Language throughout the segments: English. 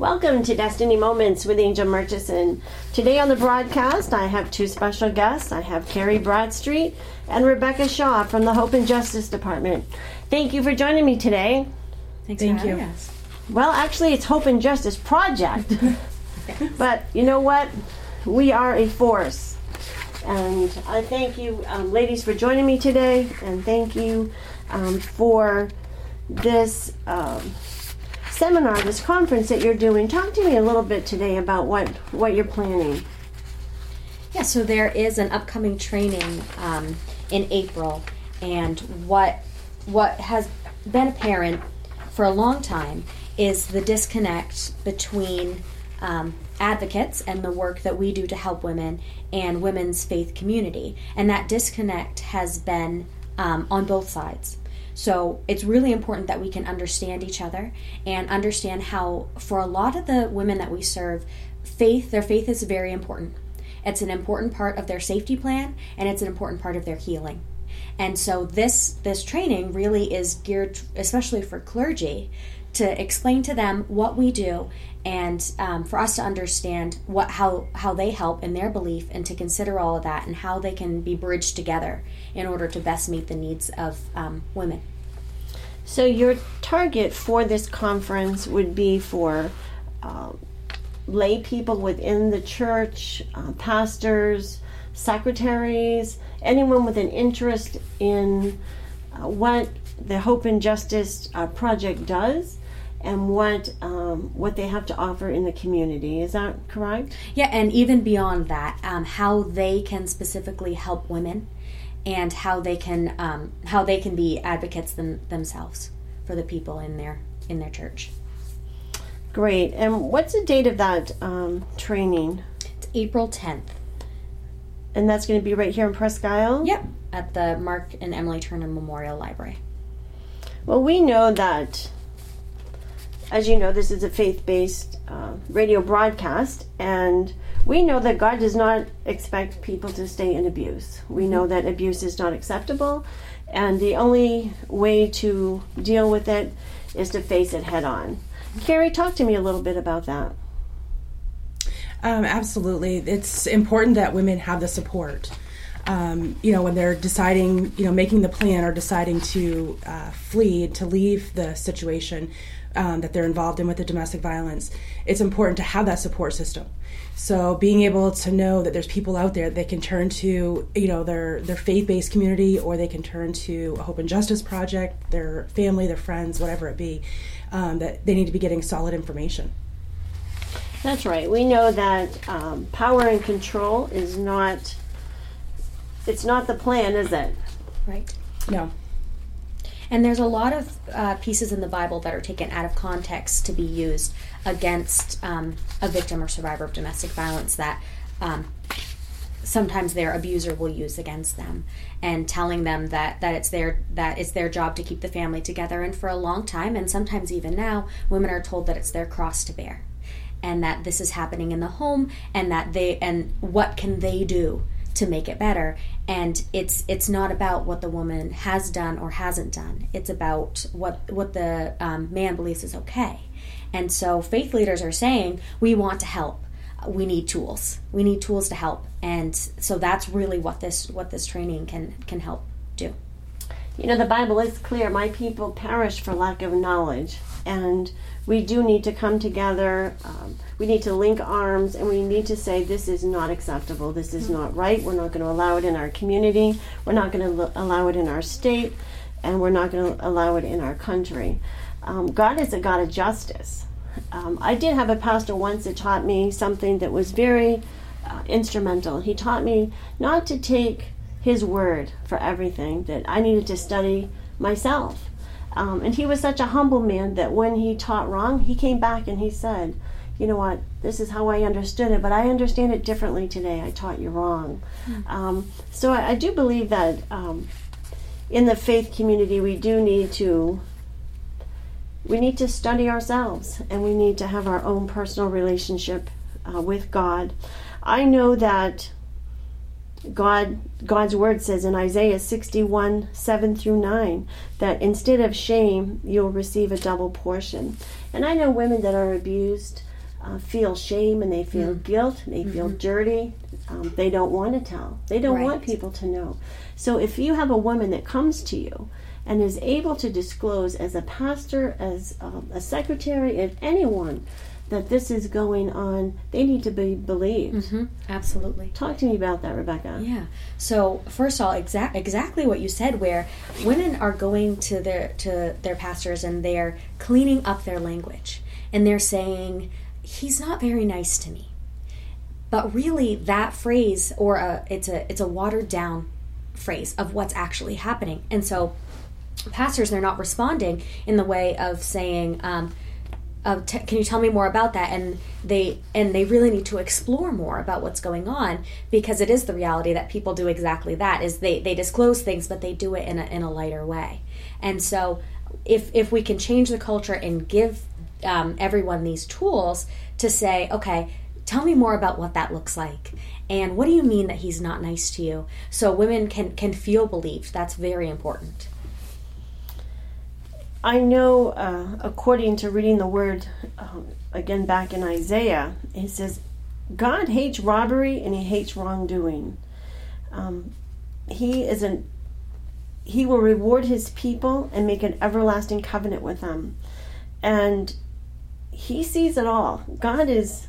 Welcome to Destiny Moments with Angel Murchison. Today on the broadcast, I have two special guests. I have Kari Bradstreet and Rebecca Shaw from the Hope and Justice Department. Thank you for joining me today. Thanks Thank for you. having us. Well, actually, it's Hope and Justice Project. but you know what? We are a force. And I thank you, um, ladies, for joining me today. And thank you um, for this um, seminar, this conference that you're doing. Talk to me a little bit today about what, what you're planning. Yeah, so there is an upcoming training um, in April, and what what has been apparent for a long time is the disconnect between um, advocates and the work that we do to help women and women's faith community, and that disconnect has been um, on both sides. So it's really important that we can understand each other and understand how, for a lot of the women that we serve, faith, their faith is very important. It's an important part of their safety plan and it's an important part of their healing. And so this this training really is geared especially for clergy to explain to them what we do and um, for us to understand what how how they help in their belief and to consider all of that and how they can be bridged together in order to best meet the needs of um, women. So, your target for this conference would be for uh, lay people within the church, uh, pastors, secretaries, anyone with an interest in uh, what the Hope and Justice uh, Project does and what um, what they have to offer in the community. Is that correct? Yeah, and even beyond that, um, how they can specifically help women, and how they can um, how they can be advocates them, themselves for the people in their in their church. Great. And what's the date of that um, training? It's April tenth. And that's going to be right here in Presque Isle? Yep, at the Mark and Emily Turner Memorial Library. Well, we know that, as you know, this is a faith based uh, radio broadcast, and we know that God does not expect people to stay in abuse. We know that abuse is not acceptable, and the only way to deal with it is to face it head on. Kari, talk to me a little bit about that. Um, absolutely. It's important that women have the support. Um, you know, when they're deciding, you know, making the plan or deciding to uh, flee, to leave the situation um, that they're involved in with the domestic violence, it's important to have that support system. So being able to know that there's people out there they can turn to, you know, their their faith-based community, or they can turn to a Hope and Justice Project, their family, their friends, whatever it be, um, that they need to be getting solid information. That's right. We know that um, power and control is not. It's not the plan, is it? Right. No. And there's a lot of uh, pieces in the Bible that are taken out of context to be used against um, a victim or survivor of domestic violence that um, sometimes their abuser will use against them, and telling them that that it's their that it's their job to keep the family together. And for a long time, and sometimes even now, women are told that it's their cross to bear, and that this is happening in the home, and that they and what can they do to make it better. And it's it's not about what the woman has done or hasn't done. It's about what what the um, man believes is okay. And so faith leaders are saying we want to help. We need tools. We need tools to help. And so that's really what this what this training can can help do You know, the Bible is clear my people perish for lack of knowledge. And we do need to come together. Um, we need to link arms and we need to say, this is not acceptable. This is not right. We're not going to allow it in our community. We're not going to allow it in our state. And we're not going to allow it in our country. Um, God is a God of justice. Um, I did have a pastor once that taught me something that was very uh, instrumental. He taught me not to take his word for everything, that I needed to study myself. Um, and he was such a humble man that when he taught wrong, he came back and he said, You know what? This is how I understood it, but I understand it differently today. I taught you wrong. Um, so I, I do believe that um, in the faith community, we do need to. We need to study ourselves and we need to have our own personal relationship uh, with God. I know that God God's word says in Isaiah 61 7 through 9 that instead of shame you'll receive a double portion. And I know women that are abused uh, feel shame and they feel Mm. guilt and they feel Mm-hmm. dirty. Um, they don't want to tell. They don't want people to know. So if you have a woman that comes to you and is able to disclose as a pastor, as um, a secretary, as anyone, that this is going on, they need to be believed. hmm Absolutely. Talk to me about that, Rebecca. Yeah. So first of all, exact exactly what you said, where women are going to their to their pastors and they're cleaning up their language and they're saying he's not very nice to me. But really, that phrase or a it's a it's a watered down phrase of what's actually happening, and so pastors they're not responding in the way of saying. Um, t- can you tell me more about that? And they and they really need to explore more about what's going on because it is the reality that people do exactly that is they they disclose things but they do it in a, in a lighter way. And so if if we can change the culture and give um, everyone these tools to say okay tell me more about what that looks like. And what do you mean that he's not nice to you? So women can can feel believed. That's very important I know, uh, according to reading the word um, again back in Isaiah, it says, God hates robbery and he hates wrongdoing. Um, he is an he will reward his people and make an everlasting covenant with them. And he sees it all. God is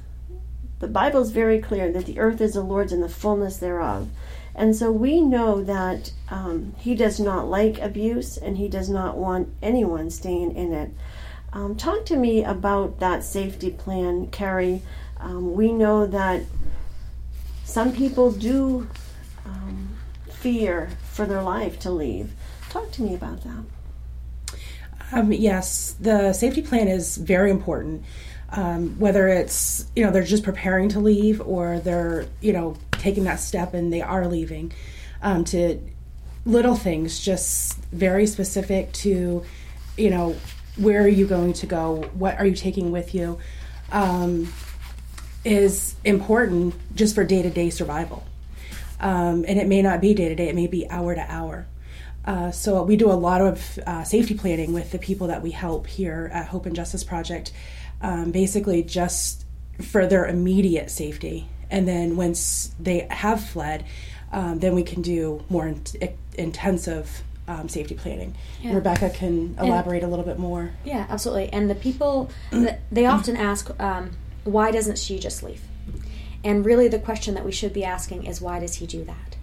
the Bible is very clear that the earth is the Lord's and the fullness thereof. And so we know that um, he does not like abuse and he does not want anyone staying in it. Um, talk to me about that safety plan, Kari. Um, we know that some people do um, fear for their life to leave. Talk to me about that. Um, yes, the safety plan is very important. Um, whether it's you know they're just preparing to leave or they're you know taking that step and they are leaving, um, to little things, just very specific to you know where are you going to go, what are you taking with you, um, is important just for day to day survival. Um, and it may not be day to day; it may be hour to hour. Uh, so we do a lot of uh, safety planning with the people that we help here at Hope and Justice Project, um, basically just for their immediate safety. And then once they have fled, um, then we can do more in- intensive um, safety planning. Yeah. Rebecca can elaborate a little bit more. Yeah, absolutely. And the people, they often ask, um, why doesn't she just leave? And really, the question that we should be asking is, why does he do that?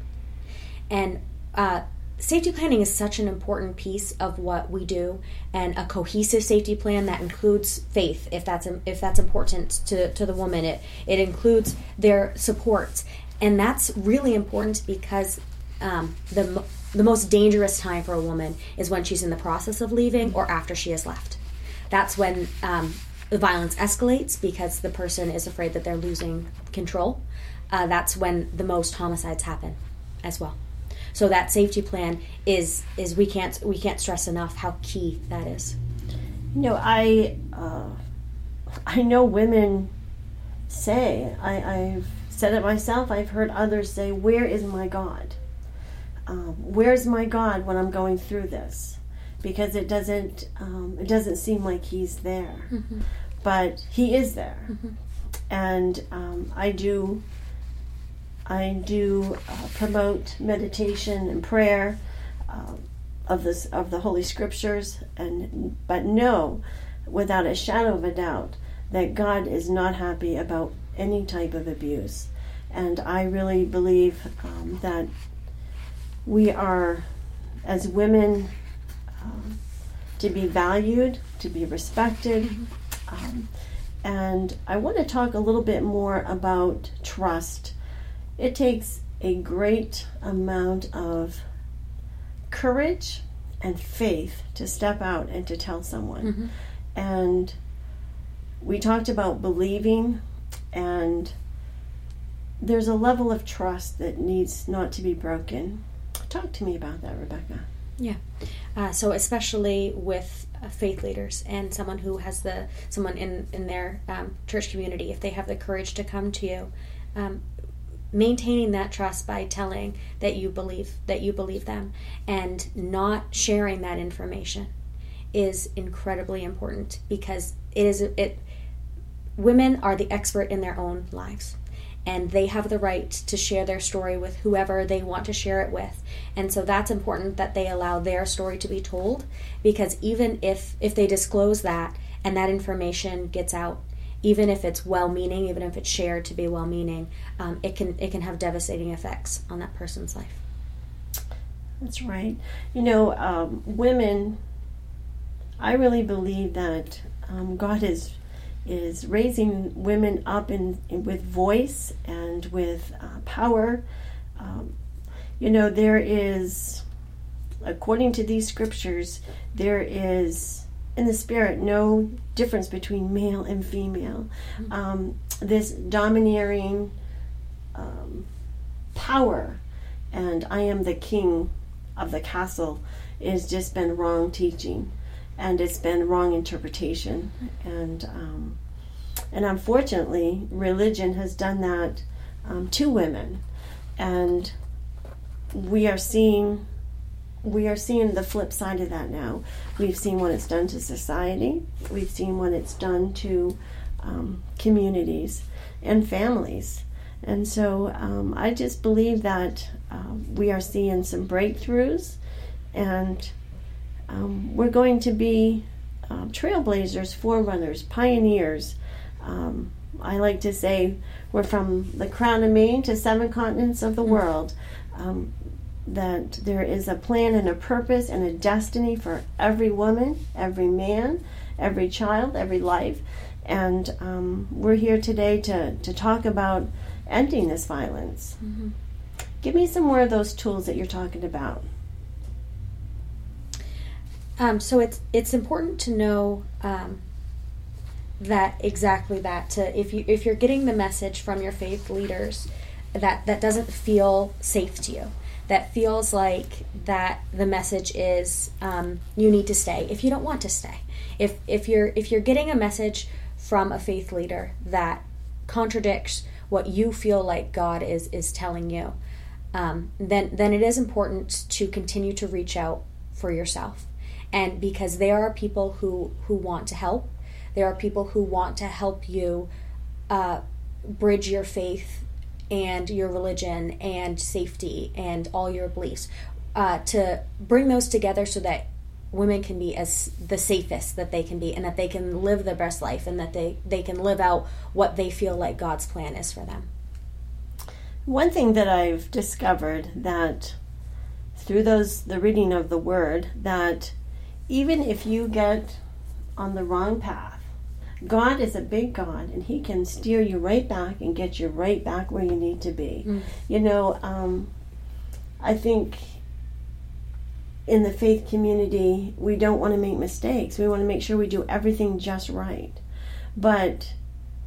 And uh, safety planning is such an important piece of what we do, and a cohesive safety plan that includes faith, if that's if that's important to, to the woman. It it includes their supports, and that's really important because um, the the most dangerous time for a woman is when she's in the process of leaving or after she has left. That's when um, the violence escalates because the person is afraid that they're losing control. Uh, that's when the most homicides happen, as well. So that safety plan is is we can't we can't stress enough how key that is. You know, I uh, I know women say I, I've said it myself. I've heard others say, "Where is my God? Um, where's my God when I'm going through this?" Because it doesn't um, it doesn't seem like He's there, but He is there, and um, I do. I do uh, promote meditation and prayer uh, of this of the Holy Scriptures, and but know without a shadow of a doubt that God is not happy about any type of abuse, and I really believe um, that we are, as women, um, to be valued, to be respected. Um, and I want to talk a little bit more about trust. It takes a great amount of courage and faith to step out and to tell someone. And we talked about believing, and there's a level of trust that needs not to be broken. Talk to me about that, Rebecca. Yeah. Uh, so especially with uh, faith leaders and someone who has the someone in in their um, church community, if they have the courage to come to you, um, maintaining that trust by telling that you believe that you believe them and not sharing that information is incredibly important because it is it women are the expert in their own lives and they have the right to share their story with whoever they want to share it with. And so that's important that they allow their story to be told because even if if they disclose that and that information gets out even if it's well-meaning even if it's shared to be well-meaning um, it can it can have devastating effects on that person's life that's right you know um, women i really believe that um, god is is raising women up in, in with voice and with uh, power. Um, you know, there is, according to these scriptures, there is in the spirit no difference between male and female. Mm-hmm. Um, this domineering um, power, and I am the king of the castle, has just been wrong teaching and it's been wrong interpretation and um, and unfortunately religion has done that um, to women and we are seeing we are seeing the flip side of that now we've seen what it's done to society we've seen what it's done to um, communities and families and so um, i just believe that uh, we are seeing some breakthroughs and um, we're going to be uh, trailblazers, forerunners, pioneers. Um, I like to say we're from the crown of Maine to seven continents of the world. That there is a plan and a purpose and a destiny for every woman, every man, every child, every life. And um, we're here today to, to talk about ending this violence. Mm-hmm. Give me some more of those tools that you're talking about. Um, so it's it's important to know um, that exactly that to if you if you're getting the message from your faith leaders that that doesn't feel safe to you that feels like that the message is um, you need to stay if you don't want to stay. If if you're if you're getting a message from a faith leader that contradicts what you feel like God is is telling you um, then then it is important to continue to reach out for yourself. And because there are people who who want to help there are people who want to help you uh, bridge your faith and your religion and safety and all your beliefs uh, to bring those together so that women can be as the safest that they can be and that they can live their best life and that they, they can live out what they feel like God's plan is for them. One thing that I've discovered that through those the reading of the word that even if you get on the wrong path, God is a big God and He can steer you right back and get you right back where you need to be. Mm. You know, um, I think in the faith community, we don't want to make mistakes. We want to make sure we do everything just right. But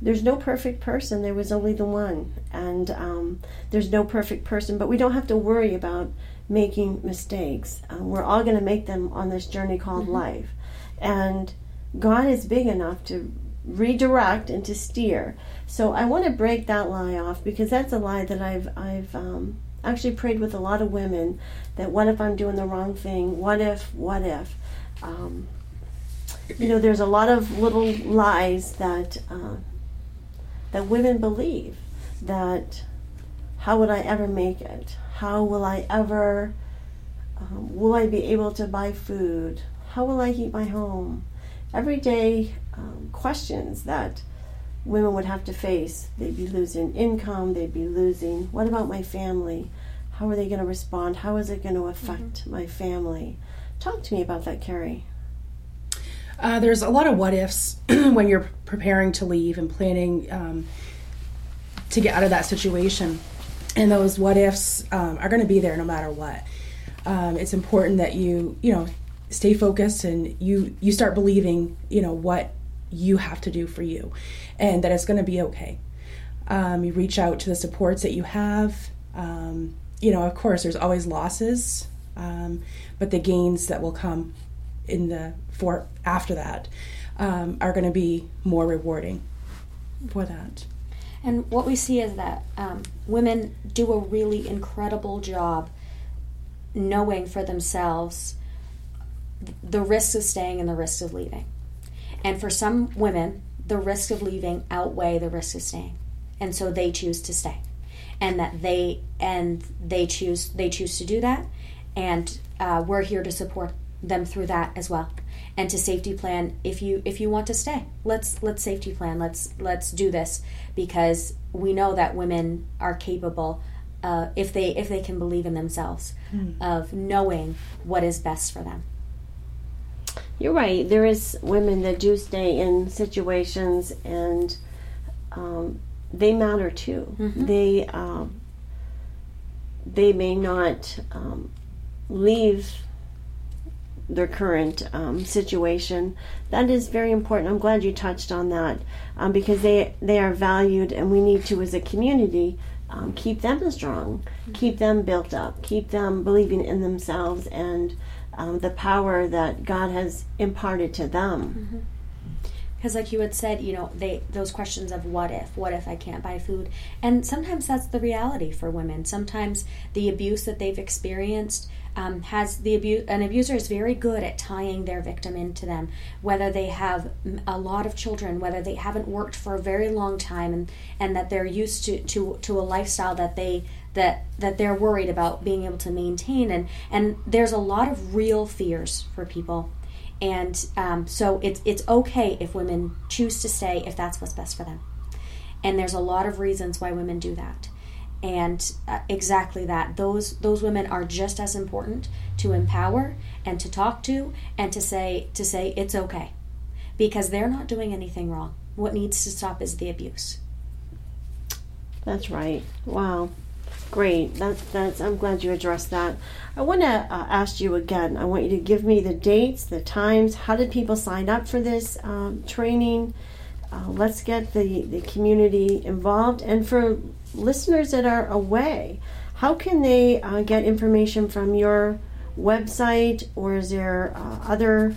there's no perfect person. There was only the one. And um, there's no perfect person. But we don't have to worry about making mistakes. Um, we're all going to make them on this journey called mm-hmm. life. And God is big enough to redirect and to steer. So I want to break that lie off because that's a lie that I've I've um, actually prayed with a lot of women that what if I'm doing the wrong thing? What if? What if? Um, you know, there's a lot of little lies that uh, that women believe that how would I ever make it? How will I ever, um, will I be able to buy food? How will I heat my home? Everyday um, questions that women would have to face. They'd be losing income, they'd be losing, what about my family? How are they going to respond? How is it going to affect mm-hmm. my family? Talk to me about that, Kari. Uh, there's a lot of what ifs when you're preparing to leave and planning um, to get out of that situation and those what ifs um, are going to be there no matter what. Um, it's important that you you know stay focused and you you start believing you know what you have to do for you, and that it's going to be okay. Um, you reach out to the supports that you have. Um, you know, of course, there's always losses, um, but the gains that will come in the for after that um, are going to be more rewarding for that. And what we see is that um, women do a really incredible job knowing for themselves the risks of staying and the risks of leaving. And for some women, the risk of leaving outweigh the risk of staying, and so they choose to stay, and that they and they choose they choose to do that, and uh, we're here to support them through that as well. And to safety plan if you if you want to stay let's let's safety plan. Let's let's do this. Because we know that women are capable uh, if they if they can believe in themselves mm. of knowing what is best for them you're right there is women that do stay in situations and um, they matter too mm-hmm. they um, they may not um, leave their current um, situation. That is very important. I'm glad you touched on that um, because they they are valued, and we need to, as a community, um, keep them strong, mm-hmm. keep them built up, keep them believing in themselves and um, the power that God has imparted to them. Mm-hmm. Because like you had said you know they those questions of what if what if i can't buy food? And sometimes that's the reality for women. Sometimes the abuse that they've experienced um, has the abuse an abuser is very good at tying their victim into them whether they have a lot of children whether they haven't worked for a very long time and and that they're used to to to a lifestyle that they that that they're worried about being able to maintain. And and there's a lot of real fears for people. And um, so it's it's okay if women choose to stay if that's what's best for them. And there's a lot of reasons why women do that and uh, exactly that. Those those women are just as important to empower and to talk to and to say to say it's okay. Because they're not doing anything wrong. What needs to stop is the abuse. That's right. Wow. Great. That's that's i'm glad you addressed that. I want to uh, ask you again. I want you to give me the dates the times. How did people sign up for this um, training? Uh, let's get the, the community involved and for listeners that are away, how can they uh, get information from your website, or is there uh, other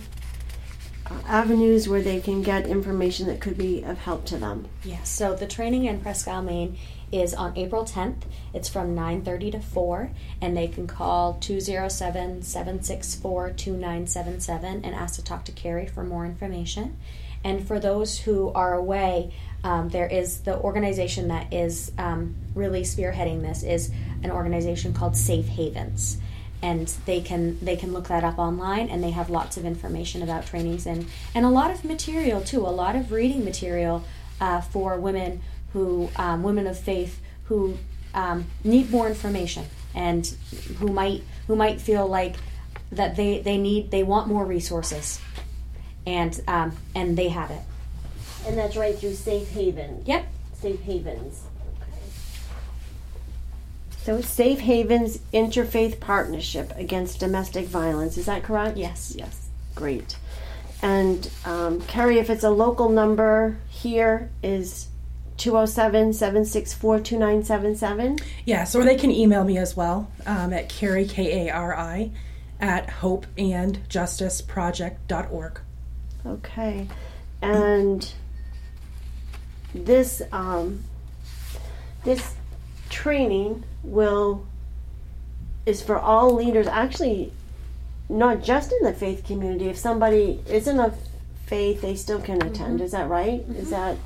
uh, avenues where they can get information that could be of help to them? Yes. So the training in Presque Isle, Maine is on April 10th. It's from 9:30 to 4 and they can call 207-764-2977 and ask to talk to Kari for more information. And for those who are away, um, there is the organization that is um, really spearheading this is an organization called Safe Havens, and they can they can look that up online, and they have lots of information about trainings and and a lot of material too, a lot of reading material uh, for women who um, women of faith who um, need more information and who might who might feel like that they they need they want more resources, and um, and they have it. And that's right through Safe Haven. Yep. Safe Havens. Okay. So Safe Havens Interfaith Partnership Against Domestic Violence. Is that correct? Yes. Yes. Great. And um, Kari, if it's a local number here, is 207 764 2977? Yes, or they can email me as well um, at Kari, K A R I, at hopeandjusticeproject.org. Okay. And this um, this training will is for all leaders actually not just in the faith community if somebody isn't a faith they still can attend mm-hmm. is that right mm-hmm. is that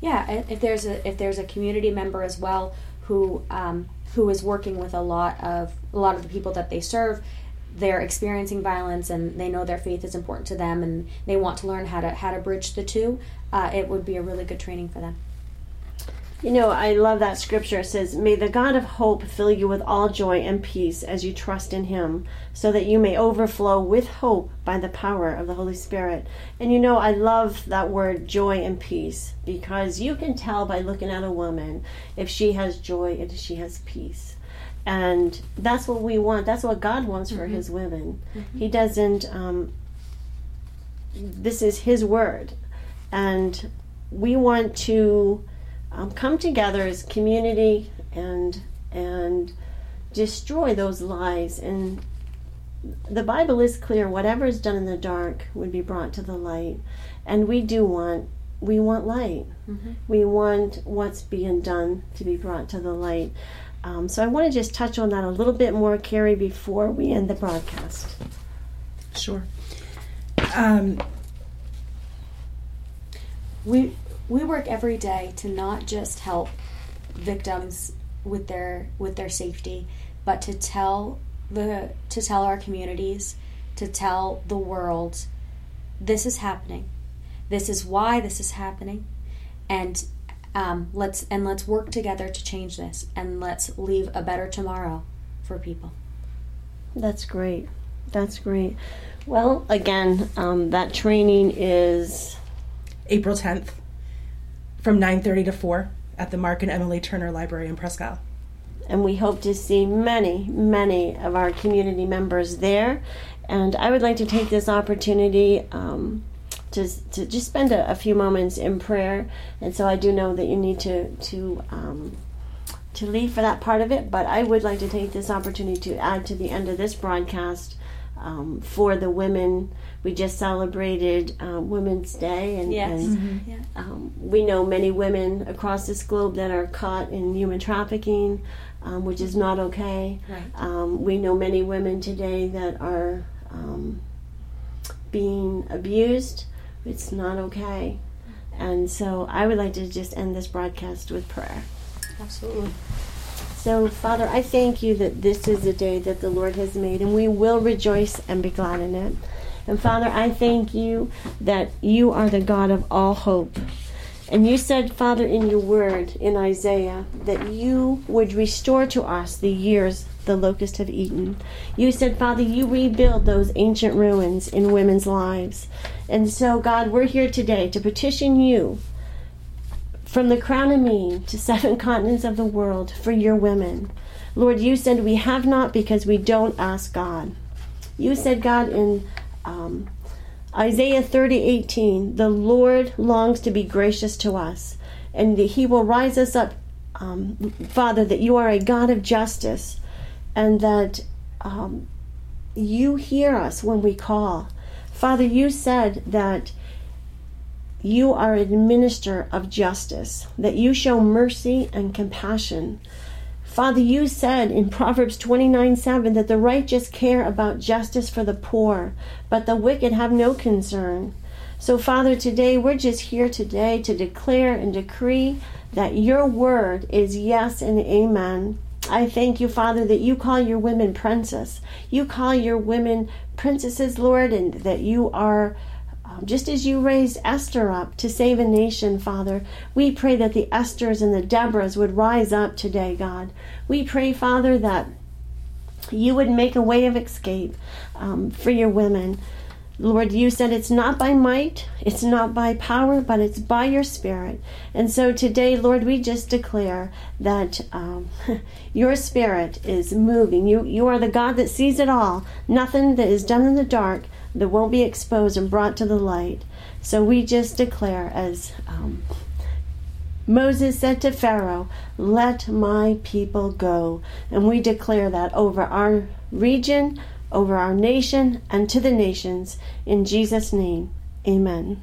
yeah if there's a if there's a community member as well who um, who is working with a lot of a lot of the people that they serve they're experiencing violence and they know their faith is important to them and they want to learn how to how to bridge the two uh, it would be a really good training for them you know, I love that scripture. It says, May the God of hope fill you with all joy and peace as you trust in him, so that you may overflow with hope by the power of the Holy Spirit. And you know, I love that word joy and peace because you can tell by looking at a woman if she has joy and if she has peace. And that's what we want. That's what God wants for mm-hmm. his women. Mm-hmm. He doesn't, um, this is his word. And we want to um, come together as community and and destroy those lies. And the bible is clear whatever is done in the dark would be brought to the light. And we do want we want light. Mm-hmm. we want what's being done to be brought to the light. Um, so i want to just touch on that a little bit more kari before we end the broadcast. Sure. Um, we we work every day to not just help victims with their with their safety, but to tell the to tell our communities, to tell the world, this is happening, this is why this is happening, and um, let's and let's work together to change this, and let's leave a better tomorrow for people. That's great. That's great. Well, again, um, that training is April 10th from 9:30 to 4 at the Mark and Emily Turner Library in Isle. and we hope to see many, many of our community members there. And I would like to take this opportunity um, to, to just spend a, a few moments in prayer. And so I do know that you need to to um, to leave for that part of it, but I would like to take this opportunity to add to the end of this broadcast um, for the women. We just celebrated uh, Women's Day, and, Yes. and Yeah. um, we know many women across this globe that are caught in human trafficking, um, which is not okay. Right. Um, we know many women today that are um, being abused. It's not okay. And so I would like to just end this broadcast with prayer. Absolutely. So, Father, I thank you that this is a day that the Lord has made, and we will rejoice and be glad in it. And Father, I thank you that you are the God of all hope. And you said, Father, in your word in Isaiah, that you would restore to us the years the locusts have eaten. You said, Father, you rebuild those ancient ruins in women's lives. And so, God, we're here today to petition you from the crown of Maine to seven continents of the world for your women. Lord, you said we have not because we don't ask God. You said, God, in um, Isaiah 30 18, the Lord longs to be gracious to us, and that He will rise us up, um, Father, that you are a God of justice, and that um, you hear us when we call. Father, you said that you are a minister of justice, that you show mercy and compassion. Father, you said in Proverbs 29 7 that the righteous care about justice for the poor, but the wicked have no concern. So, Father, today we're just here today to declare and decree that your word is yes and amen. I thank you, Father, that you call your women princess. You call your women princesses, Lord, and that you are just as you raised Esther up to save a nation, Father, we pray that the Esthers and the Deborahs would rise up today, God. We pray, Father, that you would make a way of escape um, for your women. Lord, you said it's not by might, it's not by power, but it's by your spirit. And so today, Lord, we just declare that um, your spirit is moving. You, you are the God that sees it all. Nothing that is done in the dark that won't be exposed and brought to the light. So we just declare, as um, Moses said to Pharaoh, Let my people go. And we declare that over our region, over our nation, and to the nations. In Jesus' name, amen.